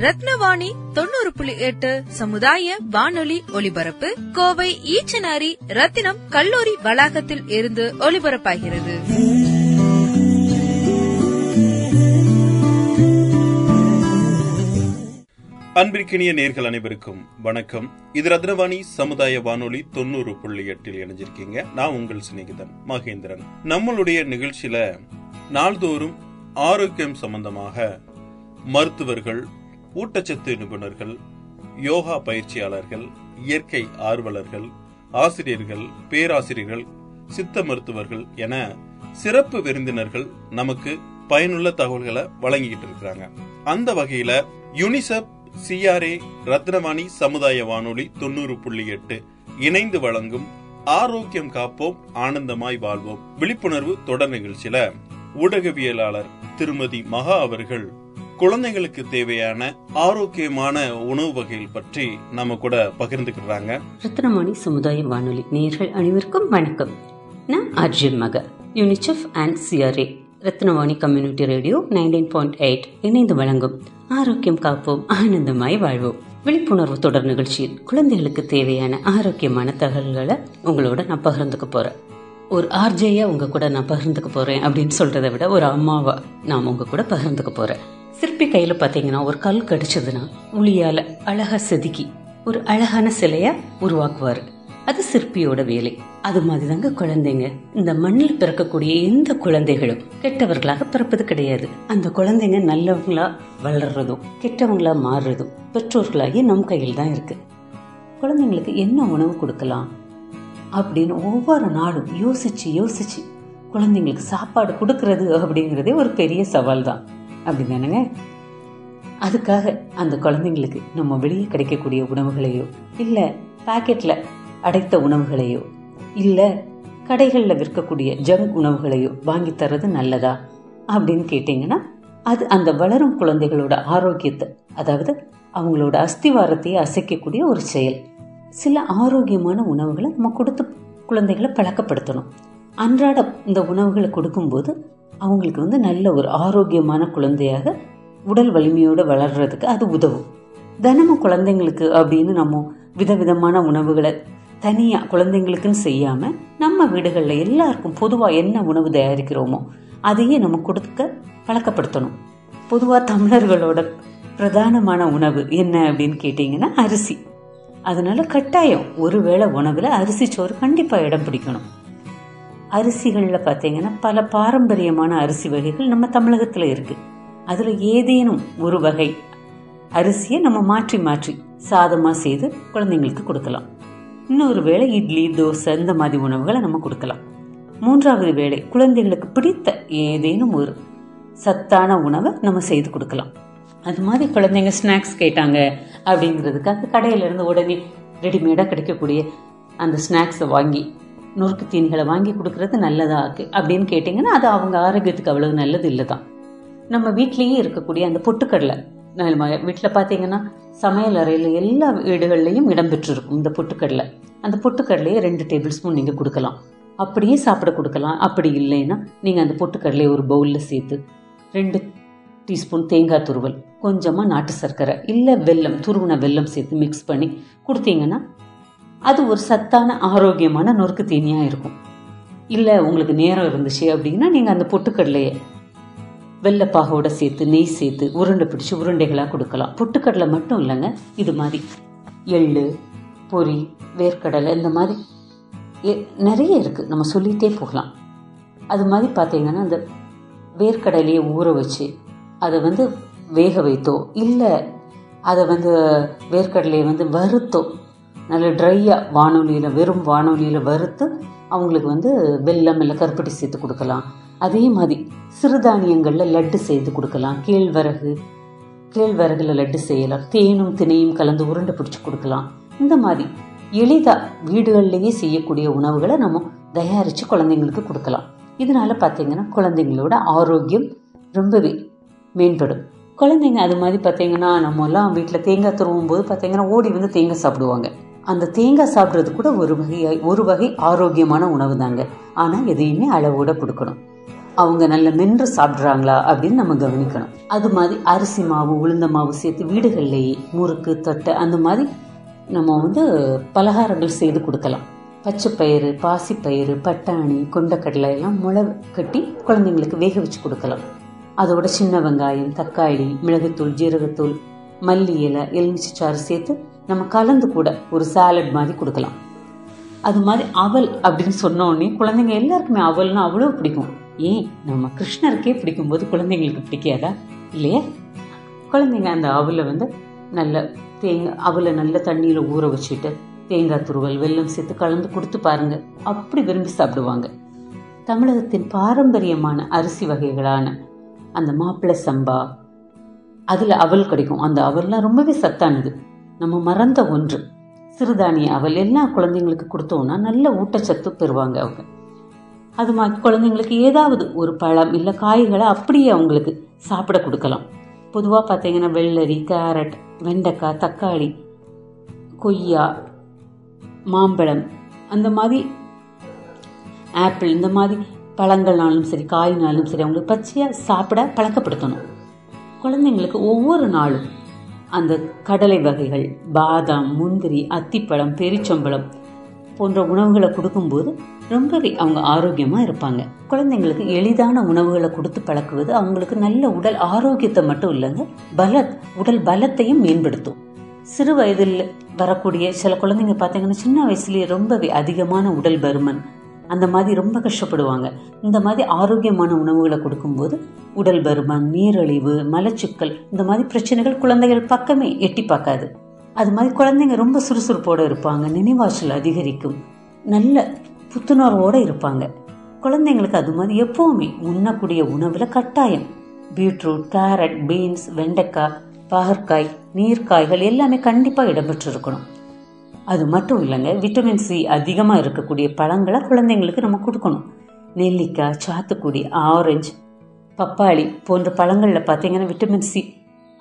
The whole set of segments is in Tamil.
ரத்னவாணி தொண்ணூறு புள்ளி எட்டு சமுதாய வானொலி ஒலிபரப்பு. கோவை ஈச்சனாரி ரத்தினம் கல்லூரி வளாகத்தில் இருந்து ஒலிபரப்பாகிறது. அன்பிற்கினிய நேர்கள் அனைவருக்கும் வணக்கம். இது ரத்னவாணி சமுதாய வானொலி தொண்ணூறு புள்ளி எட்டில் இணைஞ்சிருக்கீங்க. நான் உங்கள் சிநேகிதன் மகேந்திரன். நம்மளுடைய நிகழ்ச்சியில நாள்தோறும் ஆரோக்கியம் சம்பந்தமாக மருத்துவர்கள் ஊட்டச்சத்து நிபுணர்கள் யோகா பயிற்சியாளர்கள் இயற்கை ஆர்வலர்கள் ஆசிரியர்கள் பேராசிரியர்கள் சித்த மருத்துவர்கள் என சிறப்பு விருந்தினர்கள் நமக்கு பயனுள்ள தகவல்களை வழங்கிக்கிட்டு இருக்கிறாங்க. அந்த வகையில யுனிசெப் சிஆர்ஏ ரத்னவாணி சமுதாய வானொலி தொண்ணூறு புள்ளி எட்டு இணைந்து வழங்கும் ஆரோக்கியம் காப்போம் ஆனந்தமாய் வாழ்வோம். விழிப்புணர்வு தொடர் நிகழ்ச்சியில ஊடகவியலாளர் திருமதி மகா அவர்கள் குழந்தைகளுக்கு தேவையான ஆரோக்கியமான உணவு வகைகள் பற்றி நம்ம கூட பகிர்ந்துக்கிறாங்க. ரத்னமணி சமுதாய வானொலி நேர்கள் அனைவருக்கும் வணக்கம். நான் அர்ஜுன் மக UNICEF and CRA Rathnavani community radio nineteen point eight இணைந்து வழங்கும் ஆரோக்கியம் காப்போம் ஆனந்தமாய் வாழ்வோம். விழிப்புணர்வு தொடர் நிகழ்ச்சியில் குழந்தைகளுக்கு தேவையான ஆரோக்கியமான தகவல்களை உங்களோட நான் பகிர்ந்துக்க போறேன். ஒரு ஆர்ஜேயா உங்க கூட நான் பகிர்ந்துக்க போறேன் அப்படின்னு சொல்றதை விட ஒரு அம்மாவா நான் உங்க கூட பகிர்ந்துக்க போறேன். சிற்பி கையில பாத்தீங்கன்னா ஒரு கல் கடிச்சதுன்னா உளியால அழகா செதுக்கி ஒரு அழகான சிலையை உருவாக்குவாரு. அது சிற்பியோட வேலை. அது மாதிரிதாங்க குழந்தைங்க. இந்த மண்ணில் பிறக்கக்கூடிய எந்த குழந்தைகளும் கெட்டவர்களாக பிறப்பது கிடையாது. அந்த குழந்தைங்க நல்லவங்களா வளர்றதும் கெட்டவங்களா மாறுறதும் பெற்றோர்களாகி நம் கையில் தான் இருக்கு. குழந்தைங்களுக்கு என்ன உணவு கொடுக்கலாம் அப்படின்னு ஒவ்வொரு நாளும் யோசிச்சு யோசிச்சு குழந்தைங்களுக்கு சாப்பாடு கொடுக்கறது அப்படிங்கிறதே ஒரு பெரிய சவால் தான் அப்படிதானங்க அதுக்காக அந்த குழந்தைங்களுக்கு நம்ம வெளியே கிடைக்கக்கூடிய உணவுகளையோ இல்லை பாக்கெட்ல அடைத்த உணவுகளையோ இல்லை கடைகளில் விற்கக்கூடிய ஜங்க் உணவுகளையோ வாங்கி தர்றது நல்லதா அப்படின்னு கேட்டிங்கன்னா அது அந்த வளரும் குழந்தைகளோட ஆரோக்கியத்தை அதாவது அவங்களோட அஸ்திவாரத்தையே அசைக்கக்கூடிய ஒரு செயல். சில ஆரோக்கியமான உணவுகளை நம்ம கொடுத்து குழந்தைகளை பழக்கப்படுத்தணும். அன்றாடம் இந்த உணவுகளை கொடுக்கும்போது அவங்களுக்கு வந்து நல்ல ஒரு ஆரோக்கியமான குழந்தையாக உடல் வலிமையோடு வளர்றதுக்கு அது உதவும். தினமும் குழந்தைங்களுக்கு அப்படின்னு நம்ம விதவிதமான உணவுகளை தனியாக குழந்தைங்களுக்குன்னு செய்யாமல் நம்ம வீடுகளில் எல்லாருக்கும் பொதுவாக என்ன உணவு தயாரிக்கிறோமோ அதையே நம்ம கொடுக்க பழக்கப்படுத்தணும். பொதுவாக தமிழர்களோட பிரதானமான உணவு என்ன அப்படின்னு கேட்டிங்கன்னா அரிசி. அதனால கட்டாயம் ஒருவேளை உணவில் அரிசி சோறு கண்டிப்பாக இடம் பிடிக்கணும். அரிசிகளில் பார்த்தீங்கன்னா பல பாரம்பரியமான அரிசி வகைகள் நம்ம தமிழகத்தில் இருக்குது அதில் ஏதேனும் ஒரு வகை அரிசியை நம்ம மாற்றி மாற்றி சாதமாக செய்து குழந்தைங்களுக்கு கொடுக்கலாம். இன்னொரு வேளை இட்லி தோசை இந்த மாதிரி உணவுகளை நம்ம கொடுக்கலாம். மூன்றாவது வேளை குழந்தைகளுக்கு பிடித்த ஏதேனும் ஒரு சத்தான உணவை நம்ம செய்து கொடுக்கலாம். அது மாதிரி குழந்தைங்க ஸ்நாக்ஸ் கேட்டாங்க அப்படிங்கிறதுக்காக கடையிலேருந்து உடனே ரெடிமேடாக கிடைக்கக்கூடிய அந்த ஸ்நாக்ஸை வாங்கி நொறுக்கு தீனிகளை வாங்கி கொடுக்கறது நல்லதா இருக்கு அப்படின்னு கேட்டிங்கன்னா அது அவங்க ஆரோக்கியத்துக்கு அவ்வளவு நல்லது இல்லை தான் நம்ம வீட்லேயே இருக்கக்கூடிய அந்த பொட்டுக்கடலை வீட்டில் பார்த்தீங்கன்னா சமையல் அறையில் எல்லா வீடுகள்லையும் இடம்பெற்றிருக்கும் இந்த பொட்டுக்கடலை. அந்த பொட்டுக்கடலையை ரெண்டு டேபிள் ஸ்பூன் நீங்கள் கொடுக்கலாம். அப்படியே சாப்பிட கொடுக்கலாம். அப்படி இல்லைன்னா நீங்கள் அந்த பொட்டுக்கடலையை ஒரு பவுலில் சேர்த்து ரெண்டு டீஸ்பூன் தேங்காய் துருவல் கொஞ்சமாக நாட்டு சர்க்கரை இல்லை வெல்லம் துருவின வெல்லம் சேர்த்து மிக்ஸ் பண்ணி கொடுத்தீங்கன்னா அது ஒரு சத்தான ஆரோக்கியமான நொறுக்கு தீனியாக இருக்கும். இல்லை உங்களுக்கு நேரம் இருந்துச்சு அப்படின்னா நீங்கள் அந்த பொட்டுக்கடலையை வெள்ளைப்பாகோட சேர்த்து நெய் சேர்த்து உருண்டை பிடிச்சி உருண்டைகளாக கொடுக்கலாம். பொட்டுக்கடலை மட்டும் இல்லைங்க இது மாதிரி எள்ளு பொரி வேர்க்கடலை இந்த மாதிரி எ- நிறைய இருக்குது நம்ம சொல்லிகிட்டே போகலாம். அது மாதிரி பார்த்தீங்கன்னா அந்த வேர்க்கடலையை ஊற வச்சு அதை வந்து வேக வைத்தோ இல்லை அதை வந்து வேர்க்கடலையை வந்து வறுத்தோ நல்ல ட்ரையாக வானொலியில் வெறும் வானொலியில் வறுத்து அவங்களுக்கு வந்து வெல்லம் இல்லை கருப்பட்டி சேர்த்து கொடுக்கலாம். அதே மாதிரி சிறுதானியங்களில் லட்டு செய்து கொடுக்கலாம். கேழ்வரகு கேழ்வரகுல லட்டு செய்யலாம். தேனும் தினையும் கலந்து உருண்டை பிடிச்சி கொடுக்கலாம். இந்த மாதிரி எளிதாக வீடுகள்லேயே செய்யக்கூடிய உணவுகளை நம்ம தயாரித்து குழந்தைங்களுக்கு கொடுக்கலாம். இதனால பார்த்திங்கன்னா குழந்தைங்களோட ஆரோக்கியம் ரொம்பவே மேம்படும். குழந்தைங்க அது மாதிரி பார்த்தீங்கன்னா நம்மலாம் வீட்டில் தேங்காய் துருவும் போது பார்த்தீங்கன்னா ஓடி வந்து தேங்காய் சாப்பிடுவாங்க. அந்த தேங்காய் சாப்பிட்றது கூட ஒரு வகை ஒரு வகை ஆரோக்கியமான உணவு தாங்க. ஆனால் எதையுமே அளவோட கொடுக்கணும். அவங்க நல்ல மென்று சாப்பிட்றாங்களா அப்படின்னு நம்ம கவனிக்கணும். அது மாதிரி அரிசி மாவு உளுந்த மாவு சேர்த்து வீடுகள்லேயே முறுக்கு தொட்டை அந்த மாதிரி நம்ம வந்து பலகாரங்கள் செய்து கொடுக்கலாம். பச்சைப்பயிறு பாசிப்பயிறு பட்டாணி கொண்டக்கடலை எல்லாம் முளை கட்டி குழந்தைங்களுக்கு வேக வச்சு கொடுக்கலாம். அதோட சின்ன வெங்காயம் தக்காளி மிளகுத்தூள் ஜீரகத்தூள் மல்லி இலை எலுமிச்சை சாறு சேர்த்து நம்ம கலந்து கூட ஒரு சாலட் மாதிரி கொடுக்கலாம். அது மாதிரி அவல் அப்படின்னு சொன்ன உடனே குழந்தைங்க எல்லாருக்குமே அவல்னா அவ்வளோ பிடிக்கும். ஏன்? நம்ம கிருஷ்ணருக்கே பிடிக்கும்போது குழந்தைங்களுக்கு பிடிக்காதா? இல்லையா? குழந்தைங்க அந்த அவலை வந்து நல்ல தேங்காய் அவலை நல்ல தண்ணியில் ஊற வச்சுட்டு தேங்காய் துருவல் வெல்லம் சேர்த்து கலந்து கொடுத்து பாருங்க. அப்படி விரும்பி சாப்பிடுவாங்க. தமிழகத்தின் பாரம்பரியமான அரிசி வகைகளான அந்த மாப்பிள்ளை சம்பா அதில் அவல் கிடைக்கும். அந்த அவல்லாம் ரொம்பவே சத்தானது. நம்ம மறந்த ஒன்று. சிறுதானிய அவல் எல்லா குழந்தைங்களுக்கு கொடுத்தோம்னா நல்ல ஊட்டச்சத்து பெறுவாங்க அவங்க. அது மாதிரி குழந்தைங்களுக்கு ஏதாவது ஒரு பழம் இல்லை காய்களை அப்படியே அவங்களுக்கு சாப்பிட கொடுக்கலாம். பொதுவாக பார்த்தீங்கன்னா வெள்ளரி கேரட் வெண்டைக்காய் தக்காளி கொய்யா மாம்பழம் அந்த மாதிரி ஆப்பிள் இந்த மாதிரி பழங்கள்னாலும் சரி காய்னாலும் சரி அவங்களுக்கு பச்சையாக சாப்பிட பழக்கப்படுத்தணும். குழந்தைங்களுக்கு ஒவ்வொரு நாளும் அந்த கடலை வகைகள் பாதாம் முந்திரி அத்திப்பழம் பெரிச்சம்பழம் போன்ற உணவுகளை கொடுக்கும்போது ரொம்பவே அவங்க ஆரோக்கியமாக இருப்பாங்க. குழந்தைங்களுக்கு எளிதான உணவுகளை கொடுத்து பழக்குவது அவங்களுக்கு நல்ல உடல் ஆரோக்கியத்தை மட்டும் இல்லைங்க பல உடல் பலத்தையும் மேம்படுத்தும். சிறு வயதில் வரக்கூடிய சில குழந்தைங்க பார்த்தீங்கன்னா சின்ன வயசுலேயே ரொம்பவே அதிகமான உடல் பருமன் அந்த மாதிரி ரொம்ப கஷ்டப்படுவாங்க. இந்த மாதிரி ஆரோக்கியமான உணவுகளை கொடுக்கும்போது உடல் பருமன் நீரழிவு மலச்சிக்கல் இந்த மாதிரி பிரச்சனைகள் குழந்தைகள் பக்கமே எட்டி பார்க்காது. அது மாதிரி குழந்தைங்க ரொம்ப சுறுசுறுப்போடு இருப்பாங்க நினைவாற்றல் அதிகரிக்கும் நல்ல புத்துணர்வோடு இருப்பாங்க. குழந்தைங்களுக்கு அது மாதிரி எப்போவுமே உண்ணக்கூடிய உணவில் கட்டாயம். பீட்ரூட் கேரட் பீன்ஸ் வெண்டைக்காய் பாகற்காய் நீர்க்காய்கள் எல்லாமே கண்டிப்பாக இடம்பெற்றிருக்கணும். அது மட்டும் இல்லைங்க விட்டமின் சி அதிகமாக இருக்கக்கூடிய பழங்களை குழந்தைங்களுக்கு நம்ம கொடுக்கணும். நெல்லிக்காய் சாத்துக்குடி ஆரஞ்சு பப்பாளி போன்ற பழங்களில் பார்த்தீங்கன்னா விட்டமின் சி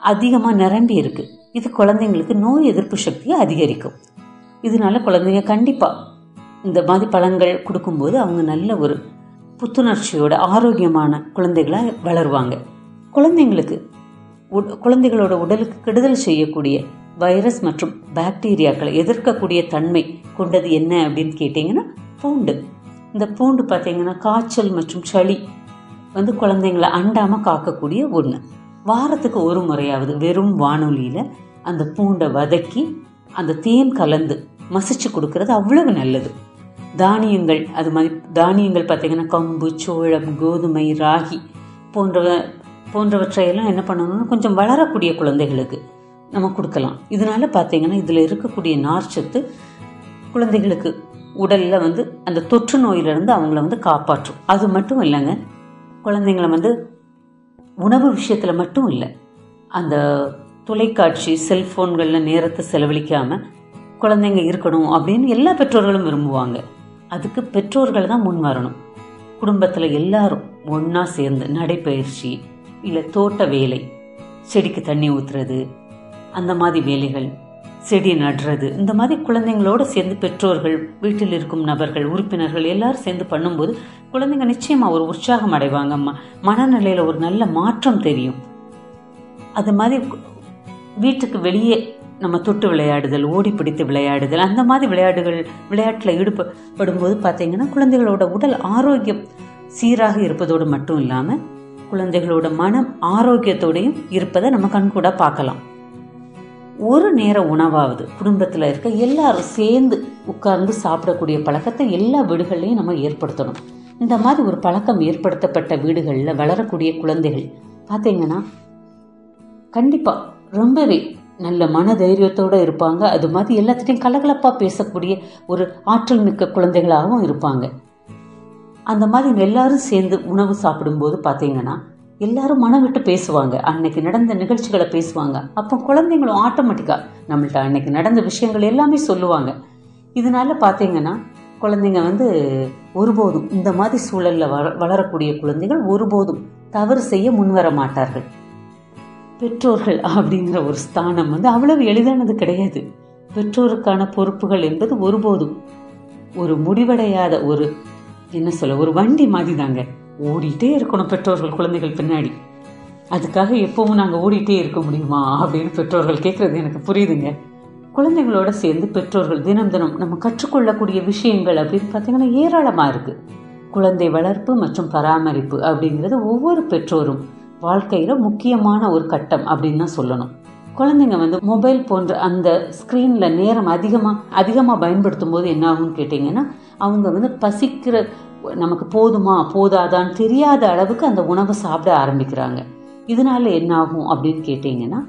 அதிகமாக நிரம்பி இருக்கு. இது குழந்தைங்களுக்கு நோய் எதிர்ப்பு சக்தியை அதிகரிக்கும். இதனால குழந்தைங்க கண்டிப்பாக இந்த மாதிரி பழங்கள் கொடுக்கும்போது அவங்க நல்ல ஒரு புத்துணர்ச்சியோட ஆரோக்கியமான குழந்தைகளாக வளருவாங்க. குழந்தைங்களுக்கு குழந்தைகளோட உடலுக்கு கெடுதல் செய்யக்கூடிய வைரஸ் மற்றும் பாக்டீரியாக்களை எதிர்க்கக்கூடிய தன்மை கொண்டது என்ன அப்படின்னு கேட்டிங்கன்னா பூண்டு. இந்த பூண்டு பார்த்தீங்கன்னா காய்ச்சல் மற்றும் சளி வந்து குழந்தைங்களை அண்டாமல் காக்கக்கூடிய ஒன்று வாரத்துக்கு ஒரு முறையாவது வெறும் வானொலியில் அந்த பூண்டை வதக்கி அந்த தேன் கலந்து மசிச்சு கொடுக்கறது அவ்வளவு நல்லது. தானியங்கள் அது மாதிரி தானியங்கள் பார்த்தீங்கன்னா கம்பு சோளம் கோதுமை ராகி போன்ற போன்றவற்றையெல்லாம் என்ன பண்ணணும்னா கொஞ்சம் வளரக்கூடிய குழந்தைகளுக்கு நம்ம கொடுக்கலாம். இதனால பார்த்தீங்கன்னா இதில் இருக்கக்கூடிய நார்ச்சத்து குழந்தைகளுக்கு உடலில் வந்து அந்த தொற்று நோயிலிருந்து அவங்கள வந்து காப்பாற்றும். அது மட்டும் இல்லைங்க. குழந்தைங்களை வந்து உணவு விஷயத்தில் மட்டும் இல்லை. அந்த தொலைக்காட்சி செல்ஃபோன்களில் நேரத்தை செலவழிக்காமல் குழந்தைங்க இருக்கணும் அப்படின்னு எல்லா பெற்றோர்களும் விரும்புவாங்க. அதுக்கு பெற்றோர்கள் தான் முன் வரணும். குடும்பத்தில் எல்லாரும் ஒன்றா சேர்ந்து நடைப்பயிற்சி இல்லை தோட்ட வேலை செடிக்கு தண்ணி ஊற்றுறது அந்த மாதிரி வேலைகள் செடி நடுறது இந்த மாதிரி குழந்தைங்களோட சேர்ந்து பெற்றோர்கள் வீட்டில் இருக்கும் நபர்கள் உறுப்பினர்கள் எல்லாரும் சேர்ந்து பண்ணும்போது குழந்தைங்க நிச்சயமா ஒரு உற்சாகம் அடைவாங்க ம மனநிலையில ஒரு நல்ல மாற்றம் தெரியும். அது மாதிரி வீட்டுக்கு வெளியே நம்ம தொட்டு விளையாடுதல் ஓடி பிடித்து விளையாடுதல் அந்த மாதிரி விளையாடுகள் விளையாட்டில் ஈடுபடும் போது பார்த்தீங்கன்னா குழந்தைகளோட உடல் ஆரோக்கியம் சீராக இருப்பதோடு மட்டும் இல்லாமல் குழந்தைகளோட மனம் ஆரோக்கியத்தோடையும் இருப்பதை நம்ம கண்கூட பார்க்கலாம். ஒரு நேர உணவாவது குடும்பத்தில் இருக்க எல்லாரும் சேர்ந்து உட்கார்ந்து சாப்பிடக்கூடிய பழக்கத்தை எல்லா வீடுகள்லையும் நம்ம ஏற்படுத்தணும். இந்த மாதிரி ஒரு பழக்கம் ஏற்படுத்தப்பட்ட வீடுகளில் வளரக்கூடிய குழந்தைகள் பார்த்தீங்கன்னா கண்டிப்பாக ரொம்பவே நல்ல மன தைரியத்தோடு இருப்பாங்க. அது மாதிரி எல்லாத்திட்டையும் கலகலப்பாக பேசக்கூடிய ஒரு ஆற்றல் மிக்க குழந்தைகளாகவும் இருப்பாங்க. அந்த மாதிரி எல்லாரும் சேர்ந்து உணவு சாப்பிடும்போது பார்த்தீங்கன்னா எல்லாரும் மனம் விட்டு பேசுவாங்க. அன்னைக்கு நடந்த நிகழ்ச்சிகளை பேசுவாங்க. அப்போ குழந்தைங்களும் ஆட்டோமேட்டிக்காக நம்மள்ட்ட அன்னைக்கு நடந்த விஷயங்கள் எல்லாமே சொல்லுவாங்க. இதனால பார்த்தீங்கன்னா குழந்தைங்க வந்து ஒருபோதும் இந்த மாதிரி சூழலில் வள வளரக்கூடிய குழந்தைகள் ஒருபோதும் தவறு செய்ய முன்வர மாட்டார்கள். பெற்றோர்கள் அப்படிங்கிற ஒரு ஸ்தானம் வந்து அவ்வளவு எளிதானது கிடையாது. பெற்றோருக்கான பொறுப்புகள் என்பது ஒருபோதும் ஒரு முடிவடையாத ஒரு என்ன சொல்ல ஒரு வண்டி மாதிரி தாங்க ஓடிட்டே இருக்கணும் பெற்றோர்கள் குழந்தைகள் பின்னாடி. அதுக்காக எப்பவும் நாங்கள் ஓடிட்டே இருக்க முடியுமா? அப்படின்னு பெற்றோர்கள் கேட்கறது எனக்கு புரியுதுங்க. குழந்தைகளோட சேர்ந்து பெற்றோர்கள் தினம் தினம் நம்ம கற்றுக்கொள்ளக்கூடிய விஷயங்கள் அப்படின்னு பார்த்தீங்கன்னா ஏராளமாக இருக்கு. குழந்தை வளர்ப்பு மற்றும் பராமரிப்பு அப்படிங்கிறது ஒவ்வொரு பெற்றோரும் வாழ்க்கையில முக்கியமான ஒரு கட்டம் அப்படின்னு தான் சொல்லணும். குழந்தைங்க வந்து மொபைல் போன்ற அந்த ஸ்க்ரீன்ல நேரம் அதிகமாக அதிகமாக பயன்படுத்தும் போது என்ன ஆகும்னு கேட்டிங்கன்னா அவங்க வந்து பசிக்கிற நமக்கு போதுமா போதாதான்னு தெரியாத அளவுக்கு அந்த உணவை சாப்பிட ஆரம்பிக்கிறாங்க. இதனால என்ன ஆகும் அப்படின்னு கேட்டிங்கன்னா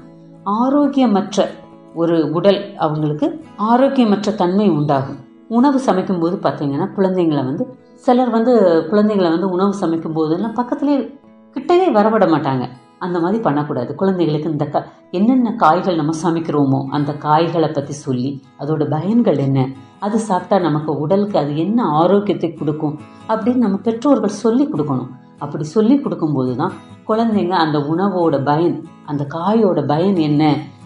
ஆரோக்கியமற்ற ஒரு உடல் அவங்களுக்கு ஆரோக்கியமற்ற தன்மை உண்டாகும். உணவு சமைக்கும் போது பார்த்தீங்கன்னா குழந்தைங்களை வந்து சிலர் வந்து குழந்தைங்களை வந்து உணவு சமைக்கும் போதெல்லாம் பக்கத்துலேயே கிட்டவே வரவிட மாட்டாங்க. அந்த மாதிரி பண்ணக்கூடாது. குழந்தைகளுக்கு இந்த க என்னென்ன காய்கள் நம்ம சமைக்கிறோமோ அந்த காய்களை பற்றி சொல்லி அதோட பயன்கள் என்ன? அது சாப்பிட்டா நமக்கு உடலுக்கு அது என்ன ஆரோக்கியத்தை கொடுக்கும்? அப்படின்னு நம்ம பெற்றோர்கள் சொல்லி கொடுக்கணும். அப்படி சொல்லி கொடுக்கும்போது தான் குழந்தைங்க அந்த உணவோட பயன் அந்த காயோட பயன் என்ன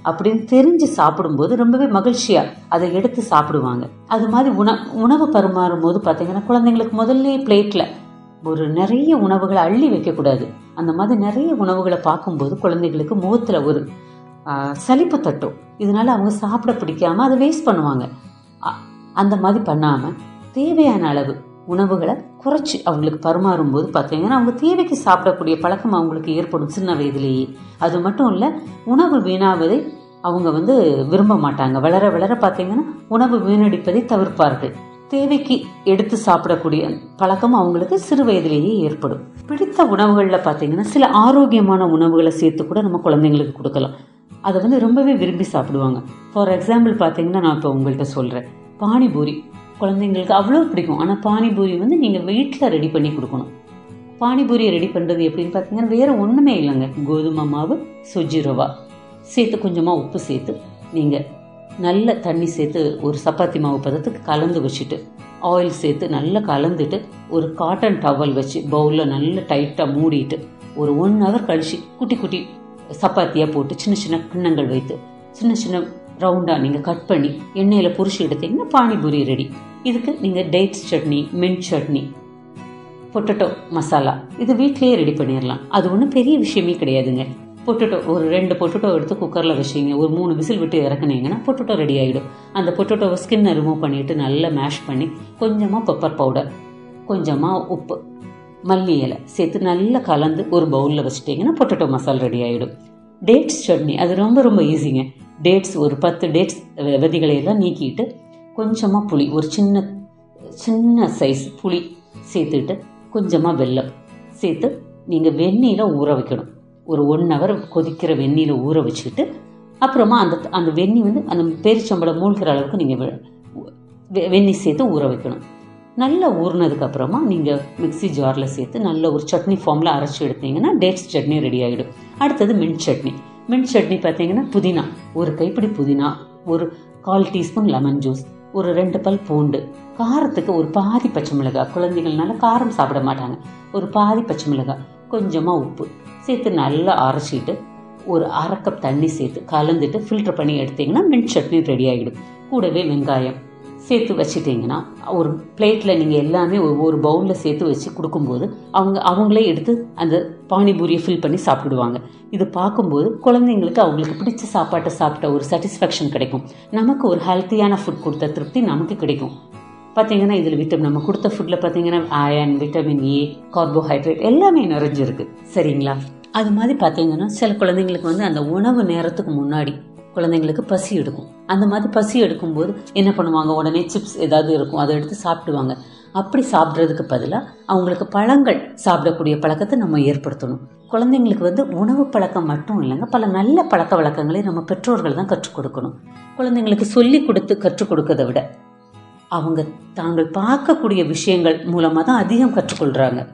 அப்படின்னு தெரிஞ்சு சாப்பிடும்போது ரொம்பவே மகிழ்ச்சியாக அதை எடுத்து சாப்பிடுவாங்க. அது மாதிரி உண உணவு பரிமாறும் போது பார்த்தீங்கன்னா குழந்தைங்களுக்கு முதல்ல பிளேட்டில் ஒரு நிறைய உணவுகளை அள்ளி வைக்கக்கூடாது. அந்த மாதிரி நிறைய உணவுகளை பார்க்கும்போது குழந்தைகளுக்கு முகத்தில் ஒரு சலிப்பு தட்டும். இதனால அவங்க சாப்பிட பிடிக்காம அதை வேஸ்ட் பண்ணுவாங்க. அந்த மாதிரி பண்ணாமல் தேவையான அளவு உணவுகளை குறைச்சி அவங்களுக்கு பரிமாறும் போது பார்த்தீங்கன்னா அவங்க தேவைக்கு சாப்பிடக்கூடிய பழக்கம் அவங்களுக்கு ஏற்படும் சின்ன வயதிலேயே. அது மட்டும் இல்லை உணவு வீணாவதை அவங்க வந்து விரும்ப மாட்டாங்க. வளர வளர பார்த்தீங்கன்னா உணவு வீணடிப்பதை தவிர்ப்பார்கள். தேவைக்கு எடுத்து சாப்பிடக்கூடிய பழக்கம் அவங்களுக்கு சிறு வயதிலேயே ஏற்படும். பிடித்த உணவுகளில் பார்த்தீங்கன்னா சில ஆரோக்கியமான உணவுகளை சேர்த்து கூட நம்ம குழந்தைங்களுக்கு கொடுக்கலாம். அதை வந்து ரொம்பவே விரும்பி சாப்பிடுவாங்க. ஃபார் எக்ஸாம்பிள் பார்த்தீங்கன்னா நான் இப்போ உங்கள்கிட்ட சொல்கிறேன் பானிபூரி. குழந்தைங்களுக்கு அவ்வளோ பிடிக்கும். ஆனால் பானிபூரி வந்து நீங்கள் வீட்டில் ரெடி பண்ணி கொடுக்கணும். பானிபூரியை ரெடி பண்ணுறது எப்படின்னு பார்த்தீங்கன்னா வேறு ஒன்றுமே இல்லைங்க. கோதுமை மாவு சுஜி ரவா. சேர்த்து கொஞ்சமாக உப்பு சேர்த்து நீங்கள் நல்ல தண்ணி சேர்த்து ஒரு சப்பாத்தி மாவு பதத்துக்கு கலந்து வச்சுட்டு ஆயில் சேர்த்து நல்லா கலந்துட்டு ஒரு காட்டன் டவல் வச்சு பவுலில் நல்லா டைட்டாக மூடிட்டு ஒரு ஒன் ஹவர் கழிச்சு குட்டி குட்டி சப்பாத்தியாக போட்டு சின்ன சின்ன கிண்ணங்கள் வைத்து சின்ன சின்ன ரவுண்டாக நீங்கள் கட் பண்ணி எண்ணெயில் பொரிச்சு எடுத்தீங்கன்னா பானிபூரி ரெடி இதுக்கு நீங்கள் dates chutney mint chutney potato masala இது வீட்லேயே ரெடி பண்ணிடலாம். அது ஒன்றும் பெரிய விஷயமே கிடையாதுங்க. பொட்டேட்டோ ஒரு ரெண்டு பொட்டேட்டோ எடுத்து குக்கரில் வச்சிங்க. ஒரு மூணு விசில் விட்டு இறக்குனீங்கன்னா பொட்டேட்டோ ரெடி ஆகிடும் அந்த பொட்டேட்டோவை ஸ்கின்னை ரிமூவ் பண்ணிட்டு நல்லா மேஷ் பண்ணி கொஞ்சமாக பெப்பர் பவுடர் கொஞ்சமாக உப்பு மல்லி இலை சேர்த்து நல்லா கலந்து ஒரு பவுலில் வச்சுட்டிங்கன்னா பொட்டேட்டோ மசாலா ரெடி ஆகிடும் டேட்ஸ் சட்னி அது ரொம்ப ரொம்ப ஈஸிங்க டேட்ஸ் ஒரு பத்து டேட்ஸ் விதைகளை எல்லாம் நீக்கிட்டு கொஞ்சமாக புளி ஒரு சின்ன சின்ன சைஸ் புளி சேர்த்துட்டு கொஞ்சமாக வெல்லம் சேர்த்து நீங்கள் வெந்நீரில் ஊற வைக்கணும். ஒரு ஒன் ஹவர் கொதிக்கிற வெந்நீரை ஊற வச்சுக்கிட்டு அப்புறமா அந்த அந்த வெந்நி வந்து அந்த பேரிச்சம்பளம் மூழ்கிற அளவுக்கு நீங்கள் வெந்நி சேர்த்து ஊற வைக்கணும். நல்லா ஊறினதுக்கப்புறமா நீங்கள் மிக்ஸி ஜாரில் சேர்த்து நல்ல ஒரு சட்னி ஃபார்மில் அரைச்சி எடுத்தீங்கன்னா டேட்ஸ் சட்னி ரெடி ஆகிடும் அடுத்தது மின்ட் சட்னி. மின்ட் சட்னி பார்த்தீங்கன்னா புதினா. ஒரு கைப்பிடி புதினா ஒரு கால் டீஸ்பூன் லெமன் ஜூஸ் ஒரு ரெண்டு பல் பூண்டு. காரத்துக்கு ஒரு பாதி பச்சை மிளகாய். குழந்தைகள்னால காரம் சாப்பிட மாட்டாங்க. ஒரு பாதி பச்சை மிளகாய். கொஞ்சமாக உப்பு. சேர்த்து நல்லா அரைச்சிட்டு ஒரு அரை கப் தண்ணி சேர்த்து கலந்துட்டு ஃபில்டர் பண்ணி எடுத்தீங்கன்னா மின்ட் சட்னி ரெடி ஆகிடும் கூடவே வெங்காயம் சேர்த்து வச்சுட்டிங்கன்னா ஒரு பிளேட்டில் நீங்கள் எல்லாமே ஒவ்வொரு பவுலில் சேர்த்து வச்சு கொடுக்கும்போது அவங்க அவங்களே எடுத்து அந்த பானிபூரியை ஃபில் பண்ணி சாப்பிடுவாங்க. இது பார்க்கும்போது குழந்தைங்களுக்கு அவங்களுக்கு பிடிச்ச சாப்பாட்டை சாப்பிட்ட ஒரு சாட்டிஸ்ஃபேக்ஷன் கிடைக்கும். நமக்கு ஒரு ஹெல்த்தியான ஃபுட் கொடுத்த திருப்தி நமக்கு கிடைக்கும். பார்த்தீங்கன்னா இதில் விட்டமின் நம்ம கொடுத்த ஃபுட்டில் பார்த்தீங்கன்னா அயன் விட்டமின் ஏ கார்போஹைட்ரேட் எல்லாமே நிறைஞ்சிருக்கு. சரிங்களா? அது மாதிரி பார்த்தீங்கன்னா சில குழந்தைங்களுக்கு வந்து அந்த உணவு நேரத்துக்கு முன்னாடி குழந்தைங்களுக்கு பசி எடுக்கும். அந்த மாதிரி பசி எடுக்கும்போது என்ன பண்ணுவாங்க? உடனே சிப்ஸ் ஏதாவது இருக்கும் அதை எடுத்து சாப்பிடுவாங்க. அப்படி சாப்பிட்றதுக்கு பதிலாக அவங்களுக்கு பழங்கள் சாப்பிடக்கூடிய பழக்கத்தை நம்ம ஏற்படுத்தணும். குழந்தைங்களுக்கு வந்து உணவு பழக்கம் மட்டும் இல்லைங்க பல நல்ல பழக்க வழக்கங்களை நம்ம பெற்றோர்கள் தான் கற்றுக் கொடுக்கணும். குழந்தைங்களுக்கு சொல்லி கொடுத்து கற்றுக் கொடுக்கறதை விட அவங்க தாங்கள் பார்க்கக்கூடிய விஷயங்கள் மூலமாக தான் அதிகம் கற்றுக்கொள்கிறாங்க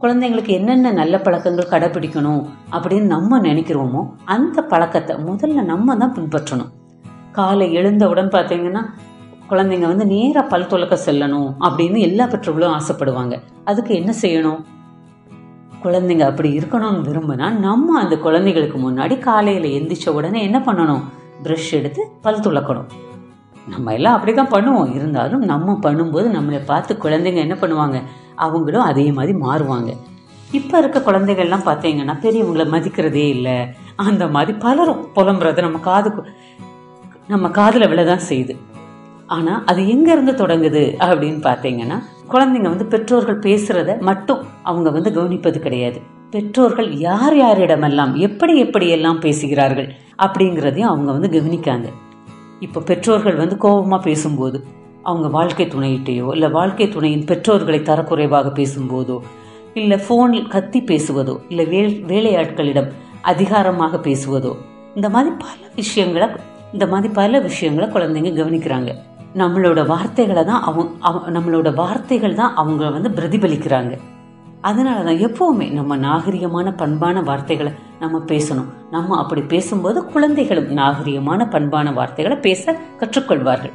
குழந்தைங்களுக்கு என்னென்ன நல்ல பழக்கங்கள் கடைபிடிக்கணும் அப்படின்னு நம்ம நினைக்கிறோமோ அந்த பழக்கத்தை முதல்ல நம்ம தான் பின்பற்றணும். காலை எழுந்தவுடன் பார்த்தீங்கன்னா குழந்தைங்க வந்து நேராக பல் துலக்க செல்லணும் அப்படின்னு எல்லா பெற்றோர்களும் ஆசைப்படுவாங்க. அதுக்கு என்ன செய்யணும்? குழந்தைங்க அப்படி இருக்கணும்னு விரும்பினா நம்ம அந்த குழந்தைகளுக்கு முன்னாடி காலையில் எந்திரிச்ச உடனே என்ன பண்ணணும்? ப்ரஷ் எடுத்து பல் துலக்கணும். நம்ம எல்லாம் அப்படிதான் பண்ணுவோம். இருந்தாலும் நம்ம பண்ணும்போது நம்மளை பார்த்து குழந்தைங்க என்ன பண்ணுவாங்க? அவங்களும் அதே மாதிரி மாறுவாங்க. இப்போ இருக்க குழந்தைகள்லாம் பார்த்தீங்கன்னா பெரியவங்களை மதிக்கிறதே இல்லை. அந்த மாதிரி பலரும் புலம்புறத நம்ம காதுக்கு நம்ம காதில் விழதான் செய்யுது. ஆனால் அது எங்கேருந்து தொடங்குது அப்படின்னு பார்த்தீங்கன்னா குழந்தைங்க வந்து பெற்றோர்கள் பேசுகிறத மட்டும் அவங்க வந்து கவனிப்பது கிடையாது. பெற்றோர்கள் யார் யாரிடமெல்லாம் எப்படி எப்படியெல்லாம் பேசுகிறார்கள் அப்படிங்கிறதையும் அவங்க வந்து கவனிக்காங்க. இப்போ பெற்றோர்கள் வந்து கோபமாக பேசும்போது அவங்க வாழ்க்கை துணையிட்டையோ இல்லை வாழ்க்கை துணையின் பெற்றோர்களை தரக்குறைவாக பேசும்போதோ இல்லை ஃபோனில் கத்தி பேசுவதோ இல்லை வே வேலையாட்களிடம் அதிகாரமாக பேசுவதோ இந்த மாதிரி பல விஷயங்களை இந்த மாதிரி பல விஷயங்களை குழந்தைங்க கவனிக்கிறாங்க. நம்மளோட வார்த்தைகளை தான் அவங்க அவ- நம்மளோட வார்த்தைகள் தான் அவங்க வந்து பிரதிபலிக்கிறாங்க. அதனால தான் எப்பவுமே நம்ம நாகரிகமான பண்பான வார்த்தைகளை நம்ம பேசணும். நம்ம அப்படி பேசும்போது குழந்தைகளும் நாகரிகமான பண்பான வார்த்தைகளை பேச கற்றுக்கொள்வார்கள்.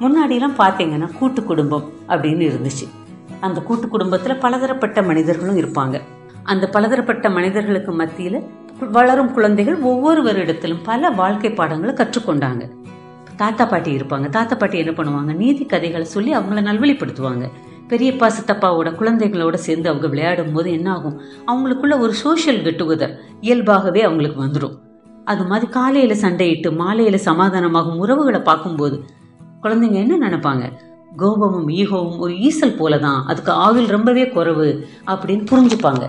முன்னாடிலாம் பார்த்தீங்கன்னா கூட்டு குடும்பம் அப்படின்னு இருந்துச்சு. அந்த கூட்டு குடும்பத்தில் பலதரப்பட்ட மனிதர்களும் இருப்பாங்க. அந்த பலதரப்பட்ட மனிதர்களுக்கு மத்தியில் வளரும் குழந்தைகள் ஒவ்வொருவரிடத்திலும் பல வாழ்க்கை பாடங்களை கற்றுக்கொண்டாங்க. தாத்தா பாட்டி இருப்பாங்க. தாத்தா பாட்டி என்ன பண்ணுவாங்க? நீதி கதைகளை சொல்லி அவங்கள நல்வழிப்படுத்துவாங்க. பெரியப்பா சித்தப்பாவோட குழந்தைகளோட சேர்ந்து அவங்க விளையாடும் போது என்ன ஆகும் அவங்களுக்குள்ள ஒரு சோஷியல் கெட் டுகெதர் இயல்பாகவே அவங்களுக்கு வந்துடும் அது மாதிரி காலையில சண்டையிட்டு மாலையில சமாதானமாகும் உறவுகளை பார்க்கும்போது குழந்தைங்க என்ன நினைப்பாங்க? கோபமும் ஈகோவும் ஒரு ஈசல் போலதான். அதுக்கு ஆவில் ரொம்பவே குறைவு அப்படின்னு புரிஞ்சுப்பாங்க.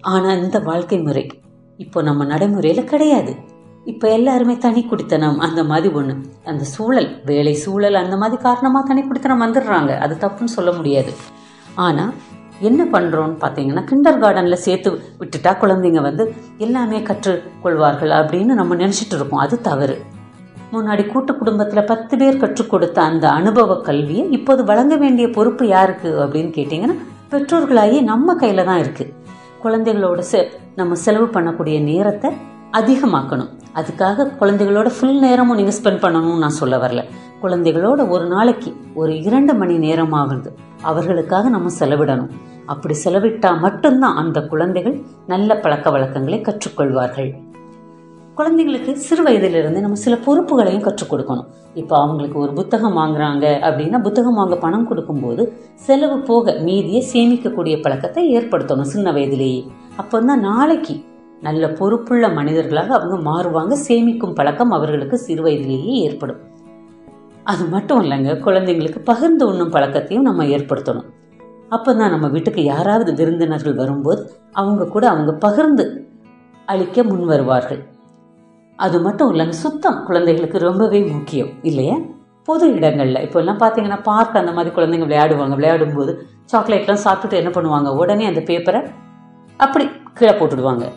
ஆனா இந்த வாழ்க்கை முறை இப்போ நம்ம நடைமுறையில கிடையாது. இப்போ எல்லாருமே தனி குடித்தனம் அந்த மாதிரி ஒன்று அந்த சூழல் வேலை சூழல் அந்த மாதிரி காரணமாக தனி குடித்தனம் வந்துடுறாங்க. அது தப்புன்னு சொல்ல முடியாது. ஆனால் என்ன பண்ணுறோன்னு பார்த்தீங்கன்னா கிண்டர் கார்டனில் சேர்த்து விட்டுட்டா குழந்தைங்க வந்து எல்லாமே கற்றுக்கொள்வார்கள் அப்படின்னு நம்ம நினச்சிட்டு இருக்கோம். அது தவறு. முன்னாடி கூட்டு குடும்பத்தில் பத்து பேர் கற்றுக் கொடுத்த அந்த அனுபவ கல்வியை இப்போது வழங்க வேண்டிய பொறுப்பு யாருக்கு அப்படின்னு கேட்டிங்கன்னா பெற்றோர்களாகி நம்ம கையில் தான் இருக்குது குழந்தைகளோட செ நம்ம செலவு பண்ணக்கூடிய நேரத்தை அதிகமாக்கணும். அதுக்காக குழந்தைகளோட ஃபுல் நேரமும் நீங்கள் ஸ்பெண்ட் பண்ணணும்னு நான் சொல்ல வரல. குழந்தைகளோட ஒரு நாளைக்கு ஒரு இரண்டு மணி நேரம் ஆகுது. அவர்களுக்காக நம்ம செலவிடணும். அப்படி செலவிட்டால் மட்டும்தான் அந்த குழந்தைகள் நல்ல பழக்க வழக்கங்களை கற்றுக்கொள்வார்கள். குழந்தைங்களுக்கு சிறு வயதிலிருந்து நம்ம சில பொறுப்புகளையும் கற்றுக் கொடுக்கணும். இப்போ அவங்களுக்கு ஒரு புத்தகம் வாங்குறாங்க அப்படின்னா புத்தகம் வாங்க பணம் கொடுக்கும்போது செலவு போக மீதியை சேமிக்கக்கூடிய பழக்கத்தை ஏற்படுத்தணும் சின்ன வயதிலேயே. அப்போ தான் நாளைக்கு நல்ல பொறுப்புள்ள மனிதர்களாக அவங்க மாறுவாங்க. சேமிக்கும் பழக்கம் அவர்களுக்கு சிறு வயதிலேயே ஏற்படும். அது மட்டும் இல்லைங்க குழந்தைங்களுக்கு பகிர்ந்து உண்ணும் பழக்கத்தையும் நம்ம ஏற்படுத்தணும். அப்பதான் நம்ம வீட்டுக்கு யாராவது விருந்தினர்கள் வரும்போது அவங்க கூட அவங்க பகிர்ந்து அளிக்க முன் வருவார்கள். அது மட்டும் இல்லைங்க சுத்தம் குழந்தைகளுக்கு ரொம்பவே முக்கியம் இல்லையா? பொது இடங்களில் இப்போ எல்லாம் பார்த்தீங்கன்னா பார்க் அந்த மாதிரி குழந்தைங்க விளையாடுவாங்க. விளையாடும்போது சாக்லேட்லாம் சாப்பிட்டுட்டு என்ன பண்ணுவாங்க? உடனே அந்த பேப்பரை அப்படி கீழே போட்டுடுவாங்க.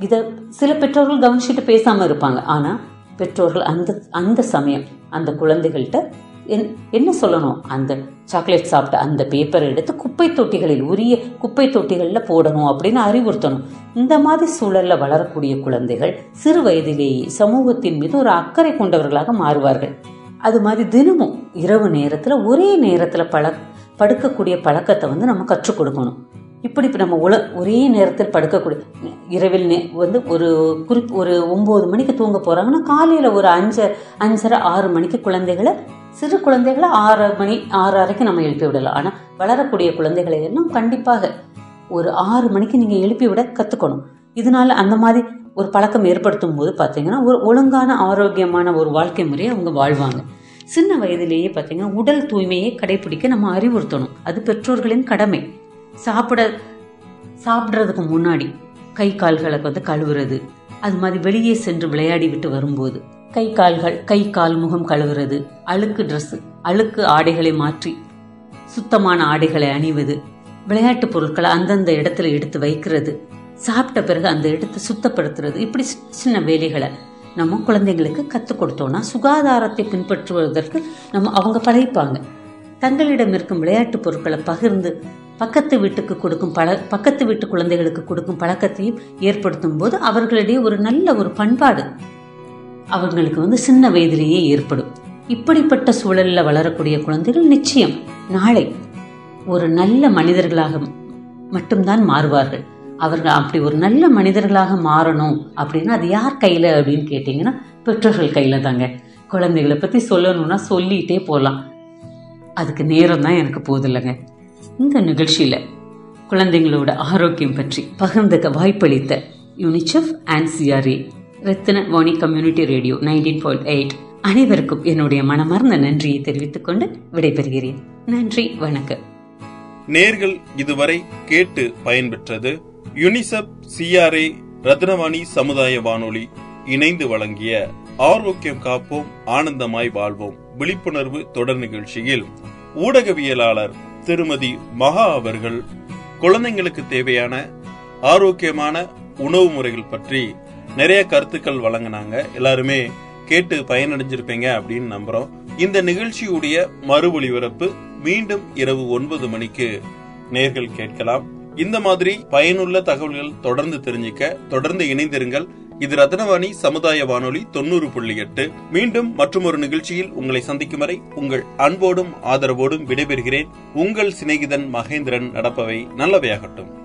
இதை சில பெற்றோர்கள் கவனிச்சுட்டு பேசாமல் இருப்பாங்க. ஆனால் பெற்றோர்கள் அந்த அந்த சமயம் அந்த குழந்தைகள்கிட்ட என் என்ன சொல்லணும்? அந்த சாக்லேட் சாப்பிட்ட அந்த பேப்பரை எடுத்து குப்பை தொட்டிகளில் உரிய குப்பை தொட்டிகளில் போடணும் அப்படின்னு அறிவுறுத்தணும். இந்த மாதிரி சூழலில் வளரக்கூடிய குழந்தைகள் சிறு வயதிலேயே சமூகத்தின் மீது ஒரு அக்கறை கொண்டவர்களாக மாறுவார்கள். அது மாதிரி தினமும் இரவு நேரத்தில் ஒரே நேரத்தில் பழ படுக்கக்கூடிய பழக்கத்தை வந்து நம்ம கற்றுக் கொடுக்கணும். இப்படி இப்போ நம்ம உல ஒரே நேரத்தில் படுக்கக்கூடிய இரவில் நே வந்து ஒரு குறிப் ஒரு ஒம்பது மணிக்கு தூங்க போகிறாங்கன்னா காலையில் ஒரு அஞ்சு அஞ்சரை ஆறு மணிக்கு குழந்தைகளை சிறு குழந்தைகளை ஆறு மணி ஆறு அரைக்கு நம்ம எழுப்பி விடலாம். ஆனால் வளரக்கூடிய குழந்தைகளை எல்லாம் கண்டிப்பாக ஒரு ஆறு மணிக்கு நீங்கள் எழுப்பி விட கற்றுக்கணும் இதனால் அந்த மாதிரி ஒரு பழக்கம் ஏற்படுத்தும் போது பார்த்தீங்கன்னா ஒரு ஒழுங்கான ஆரோக்கியமான ஒரு வாழ்க்கை முறையை அவங்க வாழ்வாங்க. சின்ன வயதிலேயே பார்த்தீங்கன்னா உடல் தூய்மையை கடைபிடிக்க நம்ம அறிவுறுத்தணும். அது பெற்றோர்களின் கடமை. சாப்பிட சாப்பிட்றதுக்கு முன்னாடி கை கால்களை வந்து கழுவுறது. அது மாதிரி வெளியே சென்று விளையாடி விட்டு வரும்போது கை கால்கள் கை கால் முகம் கழுவுறது. அழுக்கு ட்ரெஸ் அழுக்கு ஆடைகளை மாற்றி சுத்தமான ஆடைகளை அணிவது. விளையாட்டு பொருட்களை அந்தந்த இடத்துல எடுத்து வைக்கிறது. சாப்பிட்ட பிறகு அந்த இடத்தை சுத்தப்படுத்துறது. இப்படி சின்ன சின்ன வேலைகளை நம்ம குழந்தைங்களுக்கு கற்றுக் கொடுத்தோம்னா சுகாதாரத்தை பின்பற்றுவதற்கு நம்ம அவங்க பழகிப்பாங்க. தங்களிடம் இருக்கும் விளையாட்டு பொருட்களை பகிர்ந்து பக்கத்து வீட்டுக்கு கொடுக்கும் பழ பக்கத்து வீட்டு குழந்தைகளுக்கு கொடுக்கும் பழக்கத்தையும் ஏற்படுத்தும் போது அவர்களிடையே ஒரு நல்ல ஒரு பண்பாடு அவங்களுக்கு வந்து சின்ன வயதிலேயே ஏற்படும். இப்படிப்பட்ட சூழலில் வளரக்கூடிய குழந்தைகள் நிச்சயம் நாளை ஒரு நல்ல மனிதர்களாக மட்டும்தான் மாறுவார்கள். அவர்கள் அப்படி ஒரு நல்ல மனிதர்களாக மாறணும் அப்படின்னா அது யார் கையில் அப்படின்னு கேட்டிங்கன்னா பெற்றோர்கள் கையில் தாங்க. குழந்தைகளை பற்றி சொல்லணும்னா சொல்லிட்டே போகலாம் அதுக்கு நேரம் தான் எனக்கு போதில்லைங்க இந்த நிகழ்ச்சியில் குழந்தைங்களோட ஆரோக்கியம் பற்றி பகிர்ந்துக்க வாய்ப்பளித்த UNICEF and CRA Rathina Vani community radio nineteen point eight அனைவருக்கும் என்னுடைய மனமார்ந்த நன்றியை தெரிவித்துக் கொண்டு விடைபெறுகிறேன். நன்றி வணக்கம். நேர்கள் இதுவரை கேட்டு பயன்பெற்றது யுனிசெப் சிஆர்ஏ ரத்னவாணி சமுதாய வானொலி இணைந்து வழங்கிய ஆரோக்கியம் காப்போம் ஆனந்தமாய் வாழ்வோம். விழிப்புணர்வு தொடர் நிகழ்ச்சியில் ஊடகவியலாளர் திருமதி மகா அவர்கள் குழந்தைங்களுக்கு தேவையான ஆரோக்கியமான உணவு முறைகள் பற்றி நிறைய கருத்துக்கள் வழங்கினாங்க. எல்லாருமே கேட்டு பயனடைஞ்சிருப்பீங்க அப்படின்னு நம்புறோம். இந்த நிகழ்ச்சியுடைய மறு ஒளிபரப்பு மீண்டும் இரவு ஒன்பது மணிக்கு நேர்கள் கேட்கலாம். இந்த மாதிரி பயனுள்ள தகவல்கள் தொடர்ந்து தெரிஞ்சுக்க தொடர்ந்து இணைந்திருங்கள். இது ரத்னவாணி சமுதாய வானொலி தொண்ணூறு புள்ளி எட்டு. மீண்டும் மற்றொரு நிகழ்ச்சியில் உங்களை சந்திக்கும் வரை உங்கள் அன்போடும் ஆதரவோடும் விடைபெறுகிறேன். உங்கள் சிநேகிதன் மகேந்திரன் நடப்பவை நல்லவையாகட்டும்.